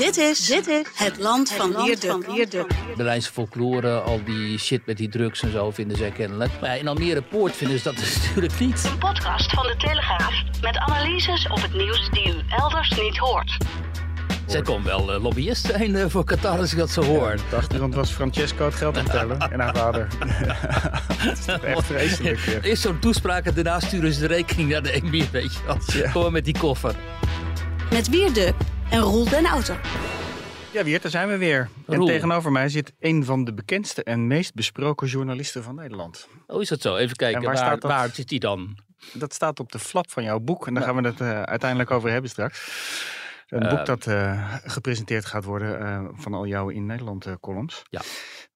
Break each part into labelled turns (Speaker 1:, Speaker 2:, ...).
Speaker 1: Dit is, dit is het land van Wierduk.
Speaker 2: Berlijnse folklore, al die shit met die drugs en zo vinden zij kennelijk. Maar in Almere Poort vinden ze dat dus natuurlijk niet.
Speaker 1: Een podcast van de Telegraaf met analyses op het nieuws die u elders niet hoort.
Speaker 2: Zij kon wel uh, lobbyist zijn uh, voor Qatar als ik dat zo hoor.
Speaker 3: Ja, dacht want was Francesco het geld te vertellen en haar vader. dat is echt vreselijk. Ja.
Speaker 2: Eerst zo'n toespraak en daarna sturen ze de rekening naar de emir, weet je wel.
Speaker 3: Ja.
Speaker 2: Gewoon met die koffer.
Speaker 1: Met Wierduk en Roel den Outer.
Speaker 3: Ja, Wiert, daar zijn we weer. En tegenover mij zit een van de bekendste en meest besproken journalisten van Nederland.
Speaker 2: Oh, is dat zo? Even kijken,
Speaker 3: En waar
Speaker 2: waar,
Speaker 3: staat dat?
Speaker 2: waar zit die dan?
Speaker 3: Dat staat op de flap van jouw boek en daar gaan we het eh, uiteindelijk over hebben straks. Een
Speaker 2: Eh.
Speaker 3: boek dat eh, gepresenteerd gaat worden eh, van al jouw in Nederland eh, columns.
Speaker 2: Ja.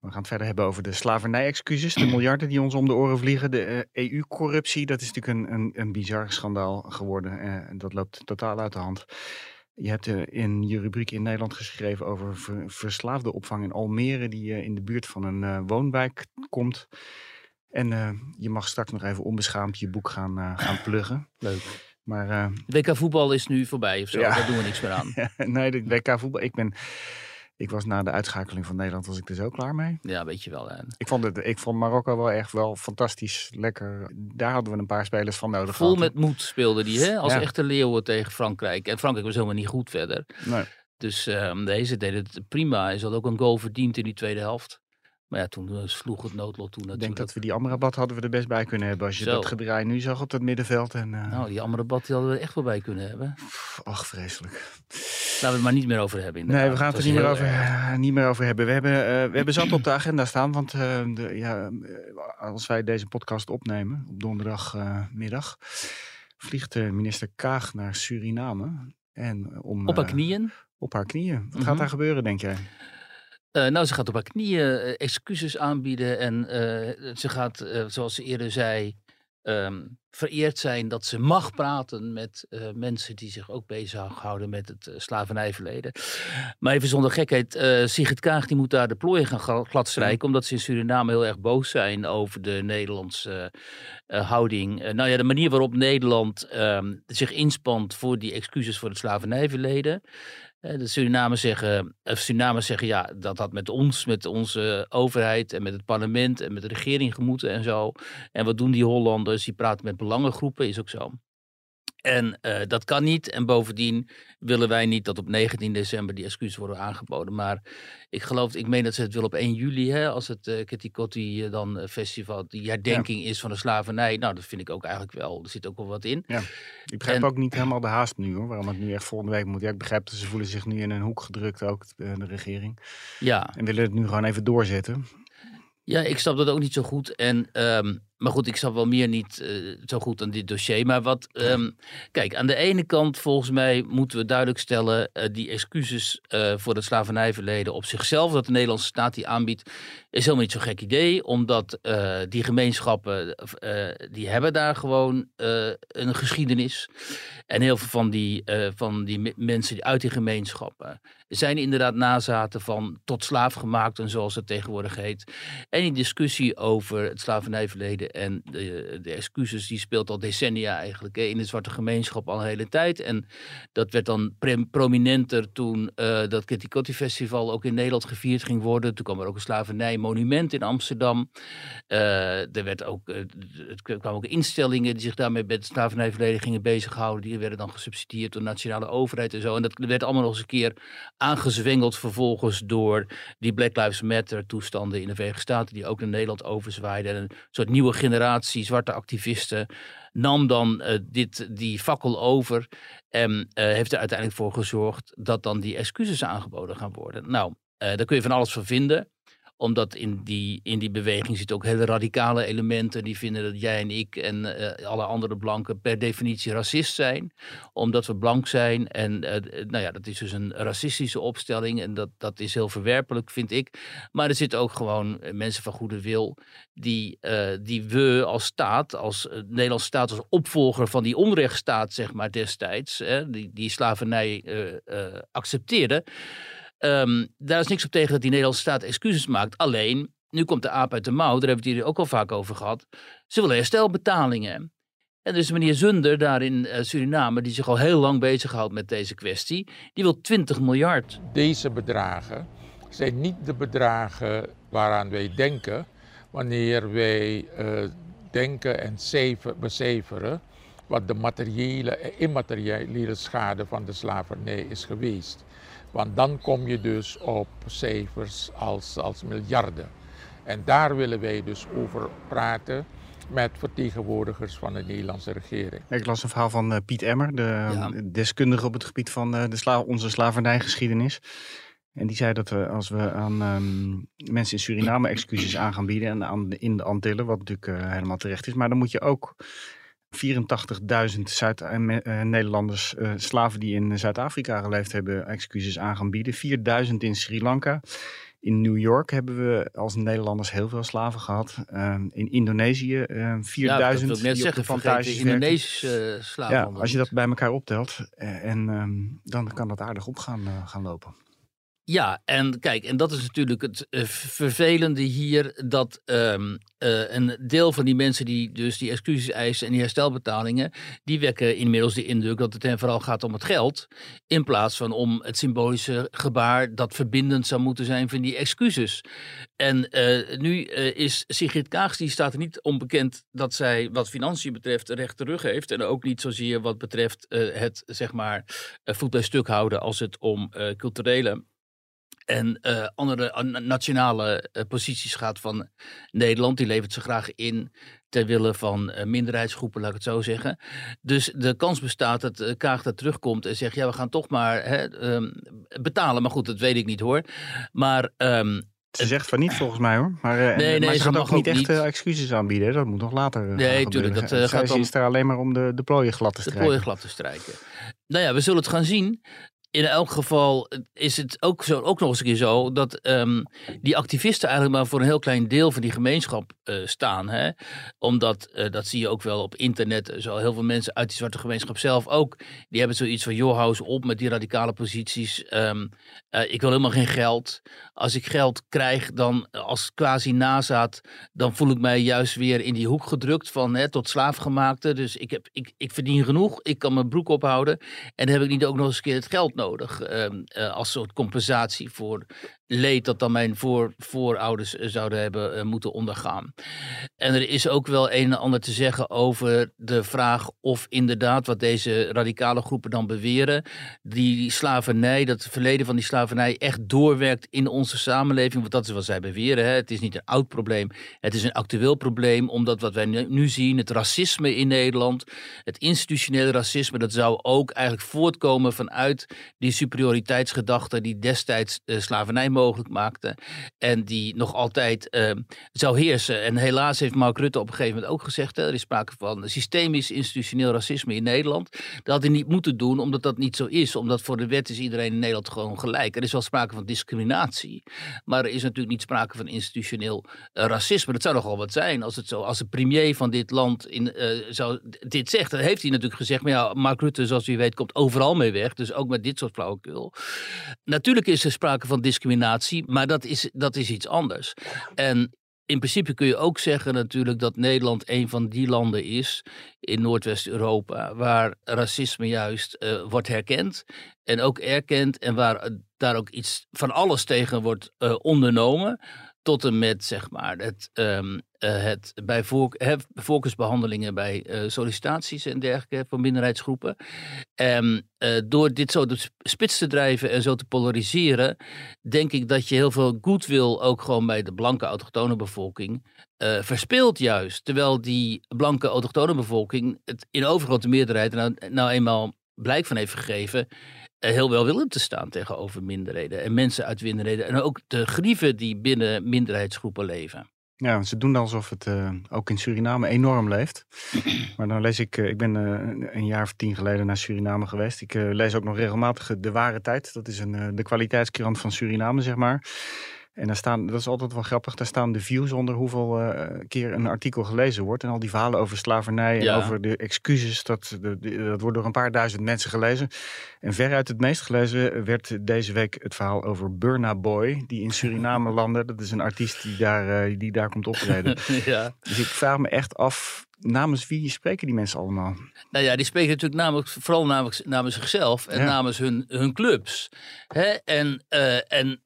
Speaker 3: We gaan het verder hebben over de slavernij-excuses, de miljarden die ons om de oren vliegen, de eh, EU-corruptie. Dat is natuurlijk een, een, een bizar schandaal geworden eh, en dat loopt totaal uit de hand. Je hebt eh, in je rubriek in Nederland geschreven over ver, verslaafde opvang in Almere, die eh, in de buurt van een eh, woonwijk komt. En eh, je mag straks nog even onbeschaamd je boek gaan, eh, gaan pluggen.
Speaker 2: Leuk.
Speaker 3: Maar eh,
Speaker 2: WK voetbal is nu voorbij of zo,
Speaker 3: Ja.
Speaker 2: daar doen we niks meer aan.
Speaker 3: nee, de WK voetbal. Ik ben. Ik was na de uitschakeling van Nederland was ik er zo klaar mee.
Speaker 2: Ja, weet je wel. Hè.
Speaker 3: Ik vond, het, ik vond Marokko wel echt wel fantastisch lekker. Daar hadden we een paar spelers van nodig.
Speaker 2: Vol
Speaker 3: gehad.
Speaker 2: met moed speelde die, hè? Als
Speaker 3: Ja.
Speaker 2: echte leeuwen tegen Frankrijk. En Frankrijk was helemaal niet goed verder.
Speaker 3: Nee.
Speaker 2: Dus ehm, deze deed het prima. Hij had ook een goal verdiend in die tweede helft. Maar ja, toen eh, sloeg het noodlot toe
Speaker 3: Ik
Speaker 2: natuurlijk.
Speaker 3: denk dat we die Amrabat hadden we er best bij kunnen hebben. Als je
Speaker 2: Zo.
Speaker 3: dat gedraai nu zag op dat middenveld. En, eh,
Speaker 2: Nou, die Amrabat die hadden we er echt wel bij kunnen hebben.
Speaker 3: ach, vreselijk.
Speaker 2: Laten we het maar niet meer over hebben.
Speaker 3: Nee, we
Speaker 2: inderdaad.
Speaker 3: gaan het er niet meer, over,
Speaker 2: erg.
Speaker 3: niet meer over hebben. We hebben, eh, we hebben zat op de agenda staan. Want eh, de, ja, eh, als wij deze podcast opnemen op donderdagmiddag, vliegt eh, minister Kaag naar Suriname. En eh, om,
Speaker 2: Op haar
Speaker 3: eh,
Speaker 2: knieën.
Speaker 3: Op haar knieën. Wat
Speaker 2: Mhm.
Speaker 3: gaat daar gebeuren, denk jij?
Speaker 2: Eh, nou, ze gaat op haar knieën eh, excuses aanbieden. En eh, ze gaat, zoals ze eerder zei, ehm, vereerd zijn dat ze mag praten met mensen die zich ook bezighouden met het slavernijverleden. Maar even zonder gekheid, Sigrid Kaag die moet daar de plooien gaan gla- gladstrijken. Omdat ze in Suriname heel erg boos zijn over de Nederlandse houding. Nou ja, de manier waarop Nederland ehm, zich inspant voor die excuses voor het slavernijverleden. Eh, De Surinamers zeggen, of zeggen ja, dat had met ons, met onze overheid en met het parlement en met de regering gemoeten en zo. En wat doen die Hollanders? Die praten met belangengroepen, is ook zo. En eh, dat kan niet. En bovendien willen wij niet dat op 19 december die excuses worden aangeboden. Maar ik geloof, ik meen dat ze het willen op 1 juli, hè, als het uh, Kitty Kotti eh, dan festival, die herdenking is van de slavernij. Nou, dat vind ik ook eigenlijk wel. Er zit ook wel wat in.
Speaker 3: Ik begrijp
Speaker 2: En-
Speaker 3: ook niet helemaal de haast nu hoor. Waarom het nu echt volgende week moet. Ja, ik begrijp dat ze voelen zich nu in een hoek gedrukt, ook de regering.
Speaker 2: Ja.
Speaker 3: En willen het nu gewoon even doorzetten.
Speaker 2: Ja, ik snap dat ook niet zo goed. En, ehm, maar goed, ik snap wel meer niet eh, zo goed aan dit dossier. Maar wat, ehm, kijk, aan de ene kant volgens mij moeten we duidelijk stellen... eh, die excuses eh, voor het slavernijverleden op zichzelf... dat de Nederlandse staat die aanbiedt, is helemaal niet zo'n gek idee. Omdat die gemeenschappen, die hebben daar gewoon een geschiedenis. En heel veel van die, van die me- mensen uit die gemeenschappen... zijn inderdaad nazaten van tot slaaf gemaakt en zoals het tegenwoordig heet... En die discussie over het slavernijverleden en de, de excuses, die speelt al decennia eigenlijk in de zwarte gemeenschap al een hele tijd. En dat werd dan prominenter toen eh, dat Kitty Festival ook in Nederland gevierd ging worden. Toen kwam er ook een slavernijmonument in Amsterdam. Eh, er werd ook, eh, het kwamen ook instellingen die zich daarmee met slavernijverleden gingen bezighouden. Die werden dan gesubsidieerd door de nationale overheid en zo. En dat werd allemaal nog eens een keer aangezwengeld vervolgens door die Black Lives Matter toestanden in de Verenigde Staten, die ook naar Nederland overzwaaiden. En een soort nieuwe generatie zwarte activisten nam dan eh, dit, die fakkel over en eh, heeft er uiteindelijk voor gezorgd dat dan die excuses aangeboden gaan worden. Nou, eh, daar kun je van alles van vinden. Omdat in die, in die beweging zitten ook hele radicale elementen. Die vinden dat jij en ik en eh, alle andere blanken per definitie racist zijn. Omdat we blank zijn. En eh, nou ja, dat is dus een racistische opstelling. En dat, dat is heel verwerpelijk, vind ik. Maar er zitten ook gewoon mensen van goede wil. Die, die we als staat, als Nederlandse staat, als opvolger van die onrechtsstaat, zeg maar destijds. Hè, die, die slavernij accepteerden. Um, daar is niks op tegen dat die Nederlandse staat excuses maakt. Alleen, nu komt de aap uit de mouw, daar hebben we het hier ook al vaak over gehad. Ze willen herstelbetalingen. En dus meneer Zunder daar in uh, Suriname, die zich al heel lang bezighoudt met deze kwestie, die wil 20 miljard.
Speaker 4: Deze bedragen zijn niet de bedragen waaraan wij denken wanneer wij uh, denken en becijferen wat de materiële en immateriële schade van de slavernij is geweest. Want dan kom je dus op cijfers als, als miljarden. En daar willen wij dus over praten met vertegenwoordigers van de Nederlandse regering.
Speaker 3: Ik las een verhaal van uh, Piet Emmer, de deskundige op het gebied van uh, de sla onze slavernijgeschiedenis. En die zei dat we als we aan um, mensen in Suriname excuses aan gaan bieden en aan, in de Antillen, wat natuurlijk uh, helemaal terecht is, maar dan moet je ook 84.000 Zuid-Nederlanders, uh, slaven die in Zuid-Afrika geleefd hebben, excuses aan gaan bieden. 4.000 in Sri Lanka. In New York hebben we als Nederlanders heel veel slaven gehad. Uh, in Indonesië uh, 4000.
Speaker 2: Ja, ik net zeggen, fantastische Indonesische uh, slaven.
Speaker 3: Ja, als je dat bij elkaar optelt. en um, dan kan dat aardig op gaan, gaan lopen.
Speaker 2: Ja, en kijk, en dat is natuurlijk het uh, vervelende hier, dat um, uh, een deel van die mensen die dus die excuses eisen en die herstelbetalingen, die wekken inmiddels de indruk dat het hen vooral gaat om het geld, in plaats van om het symbolische gebaar dat verbindend zou moeten zijn van die excuses. En uh, nu is Sigrid Kaag, die staat niet onbekend dat zij wat financiën betreft recht terug heeft en ook niet zozeer wat betreft het, zeg maar, voet bij stuk houden als het om culturele en uh, andere nationale uh, posities gaat van Nederland. Die levert ze graag in ter wille van uh, minderheidsgroepen, laat ik het zo zeggen. Dus de kans bestaat dat Kaag daar terugkomt en zegt: ja, we gaan toch maar hè, um, betalen. Maar goed, dat weet ik niet hoor. Maar. Um,
Speaker 3: ze zegt van niet volgens mij hoor. Maar, nee, nee, maar ze, gaat ook niet echt niet. excuses aanbieden. Dat moet nog later.
Speaker 2: Nee, tuurlijk. Dat gaat
Speaker 3: om... is er alleen maar om de, de plooien glad te strijken.
Speaker 2: De plooien glad te strijken. Nou ja, we zullen het gaan zien in elk geval is het ook, zo, ook nog eens een keer zo dat um, die activisten eigenlijk maar voor een heel klein deel van die gemeenschap uh, staan. Hè? Omdat, uh, dat zie je ook wel op internet, zo heel veel mensen uit die zwarte gemeenschap zelf ook, die hebben zoiets van, joh, hou op met die radicale posities. Uh, ik wil helemaal geen geld. Als ik geld krijg, dan als quasi nazaat, dan voel ik mij juist weer in die hoek gedrukt van hè, tot slaafgemaakte. Dus ik, heb, ik, ik verdien genoeg, ik kan mijn broek ophouden en dan heb ik niet ook nog eens een keer het geld nodig nodig um, uh, als soort compensatie voor leed dat dan mijn voor, voorouders eh, zouden hebben uh, moeten ondergaan. En er is ook wel een en ander te zeggen over de vraag of inderdaad wat deze radicale groepen dan beweren, die slavernij, dat verleden van die slavernij echt doorwerkt in onze samenleving. Want dat is wat zij beweren. Hè. Het is niet een oud probleem, het is een actueel probleem, omdat wat wij nu zien, het racisme in Nederland, het institutionele racisme, dat zou ook eigenlijk voortkomen vanuit die superioriteitsgedachte die destijds uh, slavernij mogelijk maakte. En die nog altijd uh, zou heersen. En helaas heeft Mark Rutte op een gegeven moment ook gezegd: hè, er is sprake van systemisch institutioneel racisme in Nederland. Dat had hij niet moeten doen, omdat dat niet zo is. Omdat voor de wet is iedereen in Nederland gewoon gelijk. Er is wel sprake van discriminatie. Maar er is natuurlijk niet sprake van institutioneel uh, racisme. Dat zou nogal wat zijn als het zo, als de premier van dit land in, zou dit zegt. Dan heeft hij natuurlijk gezegd: maar ja, Mark Rutte, zoals u weet, komt overal mee weg. Dus ook met dit soort flauwekul. Natuurlijk is er sprake van discriminatie, maar dat is, dat is iets anders. En in principe kun je ook zeggen natuurlijk dat Nederland een van die landen is in Noordwest-Europa waar racisme juist uh, wordt herkend en ook erkend en waar daar ook iets van alles tegen wordt uh, ondernomen tot en met zeg maar het, um, het bij voorkeursbehandelingen bij uh, sollicitaties en dergelijke voor minderheidsgroepen. En uh, door dit zo de spits te drijven en zo te polariseren, denk ik dat je heel veel goodwill ook gewoon bij de blanke autochtone bevolking verspeelt juist. Terwijl die blanke autochtone bevolking het in overgrote meerderheid nou, nou eenmaal blijk van heeft gegeven eh, heel welwillend te staan tegenover minderheden en mensen uit minderheden. En ook de grieven die binnen minderheidsgroepen leven.
Speaker 3: Ja, ze doen alsof het eh, ook in Suriname enorm leeft. Maar dan lees ik, eh, ik ben eh, een jaar of tien geleden naar Suriname geweest. Ik lees ook nog regelmatig De Ware Tijd. Dat is een, de kwaliteitskrant van Suriname, zeg maar. En daar staan, dat is altijd wel grappig, daar staan de views onder hoeveel eh, keer een artikel gelezen wordt. En al die verhalen over slavernij en
Speaker 2: Ja.
Speaker 3: over de excuses, dat, de- dat wordt door een paar duizend mensen gelezen. En veruit het meest gelezen werd deze week het verhaal over Burna Boy, die in Suriname landde. Dat is een artiest die daar, eh, die daar komt optreden.
Speaker 2: ja.
Speaker 3: Dus ik vraag me echt af, namens wie spreken die mensen allemaal?
Speaker 2: Nou ja, die spreken natuurlijk namelijk, vooral namens, namens zichzelf en
Speaker 3: Ja.
Speaker 2: namens hun, hun clubs. Hè? En, eh, en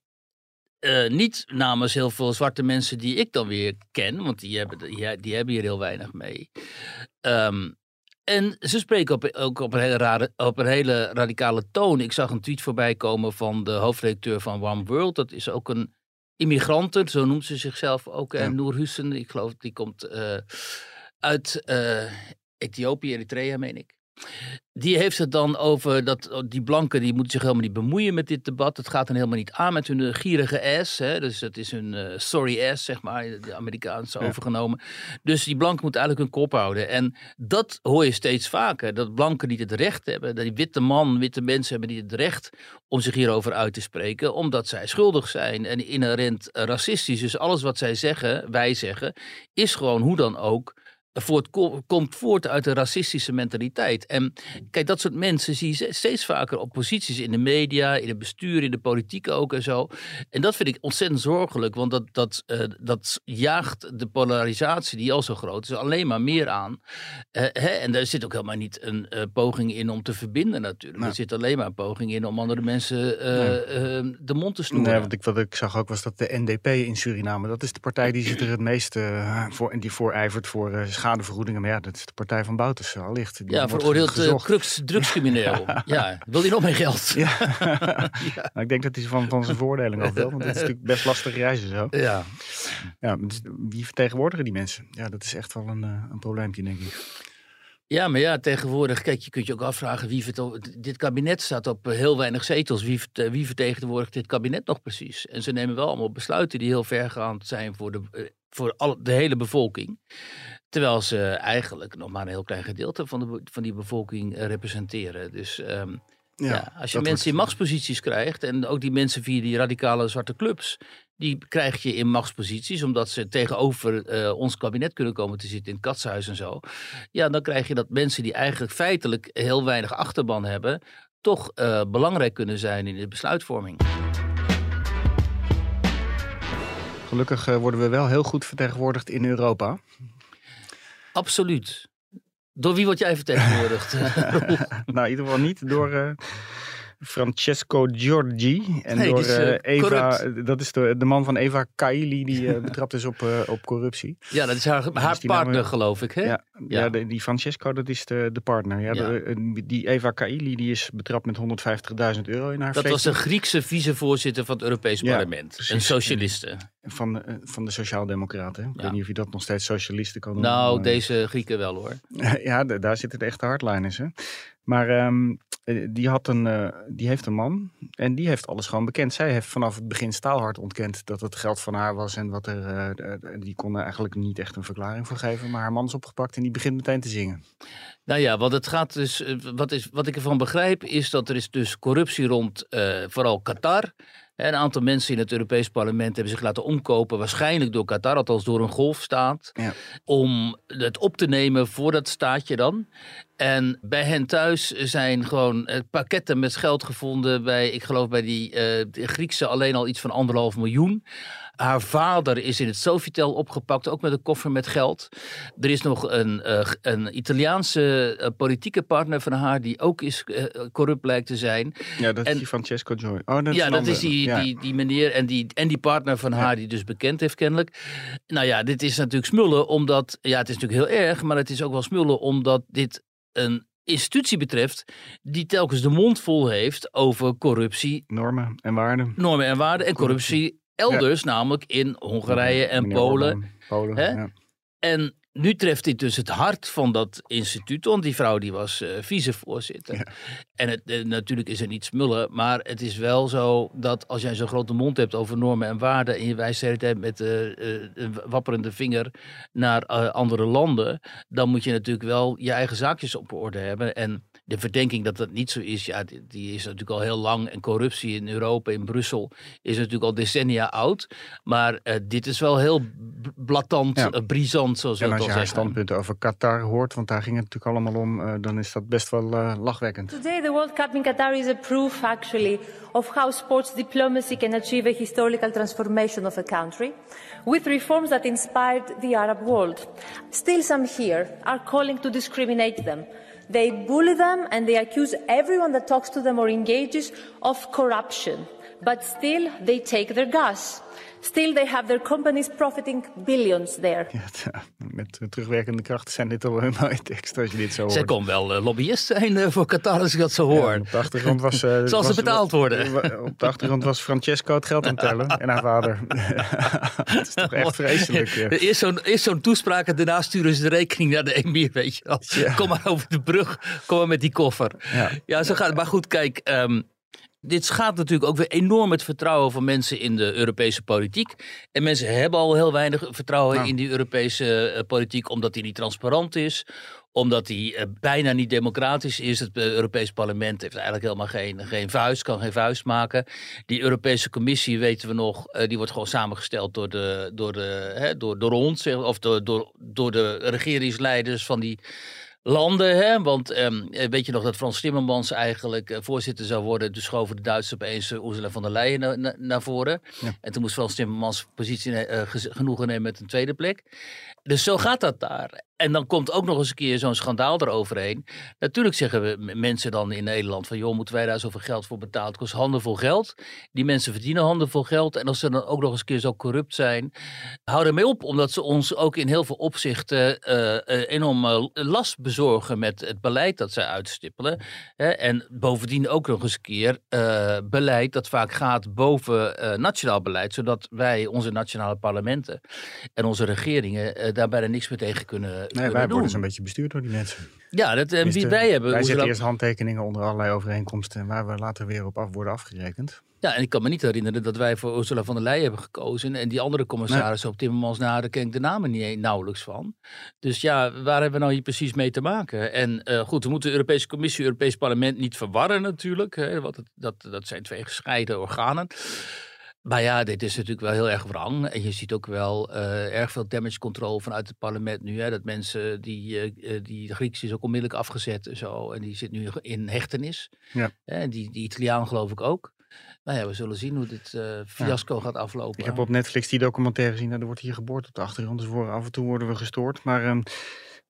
Speaker 2: eh, niet namens heel veel zwarte mensen die ik dan weer ken, want die hebben, die, die hebben hier heel weinig mee. Ehm, en ze spreken op, ook op een, hele rare, op een hele radicale toon. Ik zag een tweet voorbij komen van de hoofdredacteur van One World. Dat is ook een immigranten, zo noemt ze zichzelf ook.
Speaker 3: Ja.
Speaker 2: En Noor Hussen, ik geloof die komt eh, uit eh, Ethiopië, Eritrea, meen ik. Die heeft het dan over dat oh, die blanken die moeten zich helemaal niet bemoeien met dit debat. Het gaat dan helemaal niet aan met hun eh, gierige ass. Hè? Dus dat is hun eh, sorry ass, zeg maar, de Amerikaanse
Speaker 3: Ja.
Speaker 2: overgenomen. Dus die blanken moeten eigenlijk hun kop houden. En dat hoor je steeds vaker. Dat blanken niet het recht hebben. Dat die witte man, witte mensen hebben niet het recht om zich hierover uit te spreken. Omdat zij schuldig zijn en inherent eh, racistisch. Dus alles wat zij zeggen, wij zeggen, is gewoon hoe dan ook voort, komt voort uit de racistische mentaliteit. En kijk, dat soort mensen zie je steeds vaker op posities in de media, in het bestuur, in de politiek ook en zo. En dat vind ik ontzettend zorgelijk, want dat, dat, eh, dat jaagt de polarisatie, die al zo groot is, alleen maar meer aan. Eh, hè? En daar zit ook helemaal niet een eh, poging in om te verbinden natuurlijk.
Speaker 3: Nee.
Speaker 2: Er zit alleen maar een poging in om andere mensen de mond te snoeren.
Speaker 3: Nee, want ik, wat ik zag ook was dat de NDP in Suriname, dat is de partij die zich er het meest voor en die voorijvert voor schadevergoedingen. Maar ja, dat is de partij van Boutersen allicht. Die
Speaker 2: ja, veroordeeld drugs, drugscrimineel. ja. wil hij nog meer geld?
Speaker 3: Ja. Nou, ik denk dat hij van, van zijn vooroordelen af wil, want het is natuurlijk best lastig reizen zo.
Speaker 2: Ja.
Speaker 3: Ja, dus wie vertegenwoordigen die mensen? Ja, dat is echt wel een, eh, een probleempje, denk ik.
Speaker 2: Ja, maar ja, tegenwoordig, kijk, je kunt je ook afvragen wie dit kabinet staat op eh, heel weinig zetels. Wie, wie vertegenwoordigt dit kabinet nog precies? En ze nemen wel allemaal besluiten die heel vergaand zijn voor de, voor alle, de hele bevolking. Terwijl ze eigenlijk nog maar een heel klein gedeelte van, de, van die bevolking eh, representeren. Dus ehm, ja, als je mensen in machtsposities krijgt, en ook die mensen via die radicale zwarte clubs, die krijg je in machtsposities, omdat ze tegenover eh, ons kabinet kunnen komen te zitten in het katshuis en zo. Ja, dan krijg je dat mensen die eigenlijk feitelijk heel weinig achterban hebben, toch eh, belangrijk kunnen zijn in de besluitvorming.
Speaker 3: Gelukkig worden we wel heel goed vertegenwoordigd in Europa.
Speaker 2: Absoluut. Door wie word jij vertegenwoordigd?
Speaker 3: nou, in ieder geval niet door eh, Francesco Giorgi. En
Speaker 2: Nee,
Speaker 3: door
Speaker 2: is, eh,
Speaker 3: eh, Eva,
Speaker 2: corrupt.
Speaker 3: dat is de, de man van Eva Kaili, die betrapt is op, op corruptie.
Speaker 2: ja, dat is haar, haar
Speaker 3: is die naam,
Speaker 2: partner, geloof ik. Hè?
Speaker 3: Ja, ja.
Speaker 2: Ja.
Speaker 3: de- die Francesco, dat is de, de partner. Ja,
Speaker 2: Ja.
Speaker 3: de- die Eva Kaili, die is betrapt met 150.000 euro in haar
Speaker 2: Dat was de Griekse vicevoorzitter van het Europees Parlement.
Speaker 3: precies.
Speaker 2: Een socialiste.
Speaker 3: Van, eh, van de Sociaaldemocraten. Ik
Speaker 2: Ja.
Speaker 3: weet niet of je dat nog steeds socialisten kan noemen.
Speaker 2: Nou, deze Grieken wel hoor.
Speaker 3: ja, daar zitten de echte hardliners. Hè? Maar ehm, eh, die, had een, eh, die heeft een man en die heeft alles gewoon bekend. Zij heeft vanaf het begin staalhard ontkend dat het geld van haar was. En wat er, die kon er eigenlijk niet echt een verklaring voor geven. Maar haar man is opgepakt en die begint meteen te zingen.
Speaker 2: Nou ja, want het gaat dus. Wat, is, wat ik ervan begrijp, is dat er is dus corruptie rond vooral Qatar. Een aantal mensen in het Europees Parlement hebben zich laten omkopen, waarschijnlijk door Qatar, althans door een golfstaat,
Speaker 3: Ja.
Speaker 2: om het op te nemen voor dat staatje dan. En bij hen thuis zijn gewoon eh, pakketten met geld gevonden bij, ik geloof bij die eh, Griekse alleen al iets van anderhalf miljoen. Haar vader is in het Sofitel opgepakt, ook met een koffer met geld. Er is nog een, eh, een Italiaanse politieke partner van haar die ook is, corrupt lijkt te zijn.
Speaker 3: Ja, dat
Speaker 2: En-
Speaker 3: is die Francesco Joy. Oh, dat
Speaker 2: ja, dat is die,
Speaker 3: Ja.
Speaker 2: die, die meneer en die, en die partner van haar die dus bekend heeft kennelijk. Nou ja, dit is natuurlijk smullen omdat, ja het is natuurlijk heel erg, maar het is ook wel smullen omdat dit een institutie betreft die telkens de mond vol heeft over corruptie,
Speaker 3: Normen en waarden.
Speaker 2: normen en waarden en corruptie elders, namelijk in Hongarije en
Speaker 3: Meneer
Speaker 2: Polen.
Speaker 3: Polen, ja.
Speaker 2: En nu treft dit dus het hart van dat instituut, want die vrouw die was uh, vicevoorzitter. En het, eh, natuurlijk is er niet smullen, maar het is wel zo dat als jij zo'n grote mond hebt over normen en waarden en je wijst de met uh, een wapperende vinger naar andere landen, dan moet je natuurlijk wel je eigen zaakjes op orde hebben. En de verdenking dat dat niet zo is, ja, die, is natuurlijk al heel lang. En corruptie in Europa, in Brussel, is natuurlijk al decennia oud. Maar uh, dit is wel heel blatant, ja. uh, brisant, zoals we
Speaker 3: En
Speaker 2: als
Speaker 3: je haar standpunten over Qatar hoort, want daar ging het natuurlijk allemaal om, uh, dan is dat best wel lachwekkend.
Speaker 5: Today the World Cup in Qatar is a proof actually of how sports diplomacy can achieve a historical transformation of a country with reforms that inspired the Arab world. Still some here are calling to discriminate them. They bully them and they accuse everyone that talks to them or engages of corruption. But still, they take their gas. Still, they have their companies profiting billions there.
Speaker 3: Ja, met terugwerkende kracht zijn dit al een mooie tekst als je dit zo hoort.
Speaker 2: Zij kon wel uh, lobbyist zijn uh, voor Qatar als ik dat zo hoor. Ja,
Speaker 3: op de achtergrond was... Uh,
Speaker 2: Zal ze betaald worden?
Speaker 3: Op de achtergrond was Francesco het geld aan het tellen en haar vader. Het is toch echt vreselijk.
Speaker 2: Eerst zo'n zo toespraak en daarna sturen ze de rekening naar de emir, weet je wel. Ja. Kom maar over de brug, kom maar met die koffer. Ja, ja zo gaat het. Maar goed, kijk... Um, dit schaadt natuurlijk ook weer enorm het vertrouwen van mensen in de Europese politiek. En mensen hebben al heel weinig vertrouwen nou. in die Europese uh, politiek, omdat die niet transparant is omdat die uh, bijna niet democratisch is. Het uh, Europees Parlement heeft eigenlijk helemaal geen, geen vuist, kan geen vuist maken. Die Europese Commissie, weten we nog, uh, die wordt gewoon samengesteld door, de, door, de, hè, door, door ons, of door, door, door de regeringsleiders van die landen. Hè? Want um, weet je nog dat Frans Timmermans eigenlijk uh, voorzitter zou worden. Dus schoven de Duitsers opeens uh, Ursula von der Leyen na, na, naar voren. Ja. En toen moest Frans Timmermans positie uh, genoegen nemen met een tweede plek. Dus zo gaat dat daar. En dan komt ook nog eens een keer zo'n schandaal eroverheen. Natuurlijk zeggen we mensen dan in Nederland van... joh, moeten wij daar zoveel geld voor betalen? Het kost handenvol geld. Die mensen verdienen handenvol geld. En als ze dan ook nog eens een keer zo corrupt zijn... hou ermee op, omdat ze ons ook in heel veel opzichten... Uh, uh, enorm uh, last bezorgen met het beleid dat zij uitstippelen. Hè? En bovendien ook nog eens een keer beleid dat vaak gaat boven nationaal beleid... zodat wij, onze nationale parlementen en onze regeringen... daar bijna niks meer tegen kunnen
Speaker 3: Nee, wij worden zo'n beetje bestuurd door die mensen.
Speaker 2: Ja, dat, en wie wij hebben...
Speaker 3: Wij zetten eerst handtekeningen onder allerlei overeenkomsten... waar we later weer op af worden afgerekend.
Speaker 2: Ja, en ik kan me niet herinneren dat wij voor Ursula von der Leyen hebben gekozen. En die andere commissarissen nee. op Timmermans na, daar ken ik de namen niet nauwelijks van. Dus ja, waar hebben we nou hier precies mee te maken? En uh, goed, we moeten de Europese Commissie, Europees Parlement niet verwarren natuurlijk. Hè, want het, dat, dat zijn twee gescheiden organen. Maar ja, dit is natuurlijk wel heel erg wrang. En je ziet ook wel uh, erg veel damage control vanuit het parlement nu. Hè, dat mensen, die, uh, die Grieks is ook onmiddellijk afgezet en zo. En die zit nu in hechtenis. Ja. En die, die Italiaan geloof ik ook. Nou ja, we zullen zien hoe dit uh, fiasco ja. gaat aflopen.
Speaker 3: Ik heb op Netflix die documentaire gezien. Nou, er wordt hier geboord op de achtergrond. Dus af en toe worden we gestoord. Maar... Um,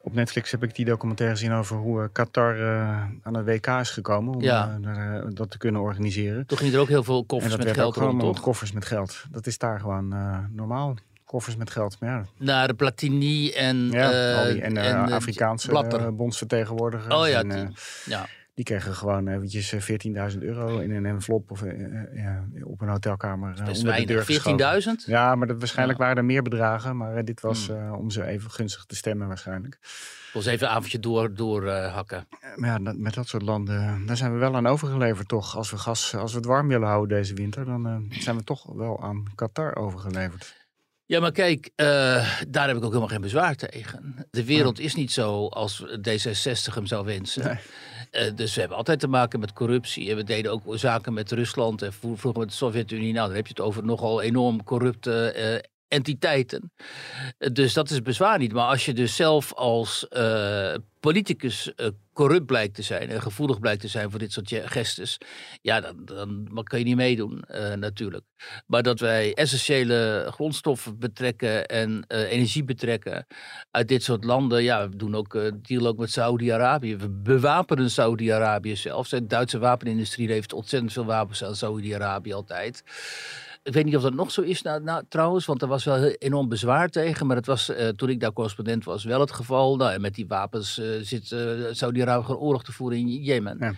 Speaker 3: op Netflix heb ik die documentaire gezien over hoe uh, Qatar uh, aan het WK is gekomen. Om ja. uh, dat te kunnen organiseren.
Speaker 2: Toch ging er ook heel veel koffers met geld rond, toch?
Speaker 3: koffers met geld. Dat is daar gewoon normaal. Koffers met geld. Maar ja.
Speaker 2: Naar de Platini en...
Speaker 3: Ja, al die, en, en Afrikaanse bondsvertegenwoordigers.
Speaker 2: Oh ja,
Speaker 3: en,
Speaker 2: die, ja.
Speaker 3: Die kregen gewoon eventjes 14.000 euro in een envelop of ja, op een hotelkamer
Speaker 2: onder de deur 14.000?
Speaker 3: Ja, maar dat, waarschijnlijk ja. waren er meer bedragen. Maar dit was hmm. om ze even gunstig te stemmen waarschijnlijk.
Speaker 2: Dus even een avondje door, door uh, hakken.
Speaker 3: Maar ja, dat, met dat soort landen, daar zijn we wel aan overgeleverd toch. Als we, gas, als we het warm willen houden deze winter, dan zijn we toch wel aan Qatar overgeleverd.
Speaker 2: Ja, maar kijk, uh, daar heb ik ook helemaal geen bezwaar tegen. De wereld is niet zo als D66 hem zou wensen. Nee. Uh, dus we hebben altijd te maken met corruptie. En we deden ook zaken met Rusland en vroeger met de Sovjet-Unie. Nou, dan heb je het over nogal enorm corrupte uh, entiteiten. Dus dat is bezwaar niet. Maar als je dus zelf als uh, politicus uh, corrupt blijkt te zijn en gevoelig blijkt te zijn voor dit soort gestes, ja, dan, dan kan je niet meedoen, natuurlijk. Maar dat wij essentiële grondstoffen betrekken en energie betrekken uit dit soort landen, ja, we doen ook deal ook met Saudi-Arabië. We bewapenen Saudi-Arabië zelfs. De Duitse wapenindustrie heeft ontzettend veel wapens aan Saudi-Arabië altijd. Ik weet niet of dat nog zo is nou, nou, trouwens, want er was wel enorm bezwaar tegen. Maar het was eh, toen ik daar correspondent was wel het geval. Nou, en met die wapens uh, zit Saudi-Arabië gewoon oorlog te voeren in Jemen. Ja.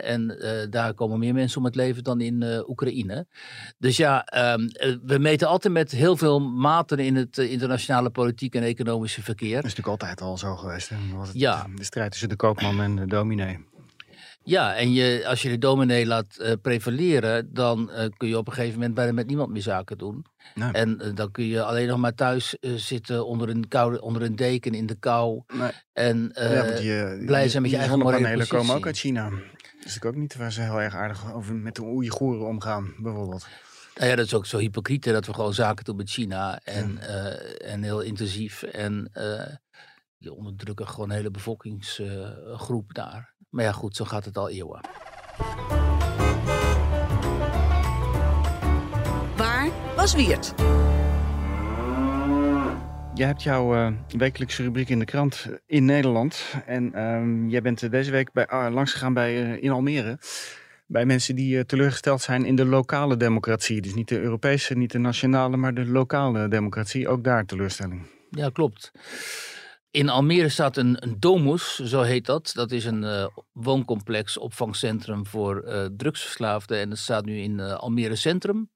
Speaker 2: En daar komen meer mensen om het leven dan in Oekraïne. Dus ja, um, we meten altijd met heel veel maten in het internationale politiek en economische verkeer. Dat
Speaker 3: is natuurlijk altijd al zo geweest. Hè? ja. De strijd tussen de koopman en de dominee.
Speaker 2: Ja, en je, als je de dominee laat uh, prevaleren, dan uh, kun je op een gegeven moment bijna met niemand meer zaken doen. Nee. En uh, dan kun je alleen nog maar thuis zitten onder een, koude, onder een deken in de kou. Nee. En ja, die, blij zijn met je eigen positie.
Speaker 3: komen ook uit China. Dus ik ook niet waar ze heel erg aardig over met de Oeigoeren omgaan, bijvoorbeeld.
Speaker 2: Nou ja, dat is ook zo hypocriet dat we gewoon zaken doen met China. En, ja. en heel intensief. En je onderdrukken gewoon een hele bevolkingsgroep daar. Maar ja, goed, zo gaat het al eeuwen.
Speaker 6: Waar was Wiert?
Speaker 3: Jij hebt jouw uh, wekelijkse rubriek in de krant in Nederland. En uh, jij bent deze week bij, uh, langsgegaan bij, uh, in Almere. Bij mensen die teleurgesteld zijn in de lokale democratie. Dus niet de Europese, niet de nationale, maar de lokale democratie. Ook daar teleurstelling.
Speaker 2: Ja, klopt. In Almere staat een, domus, zo heet dat. Dat is een uh, wooncomplex, opvangcentrum voor uh, drugsverslaafden. En dat staat nu in uh, Almere Centrum.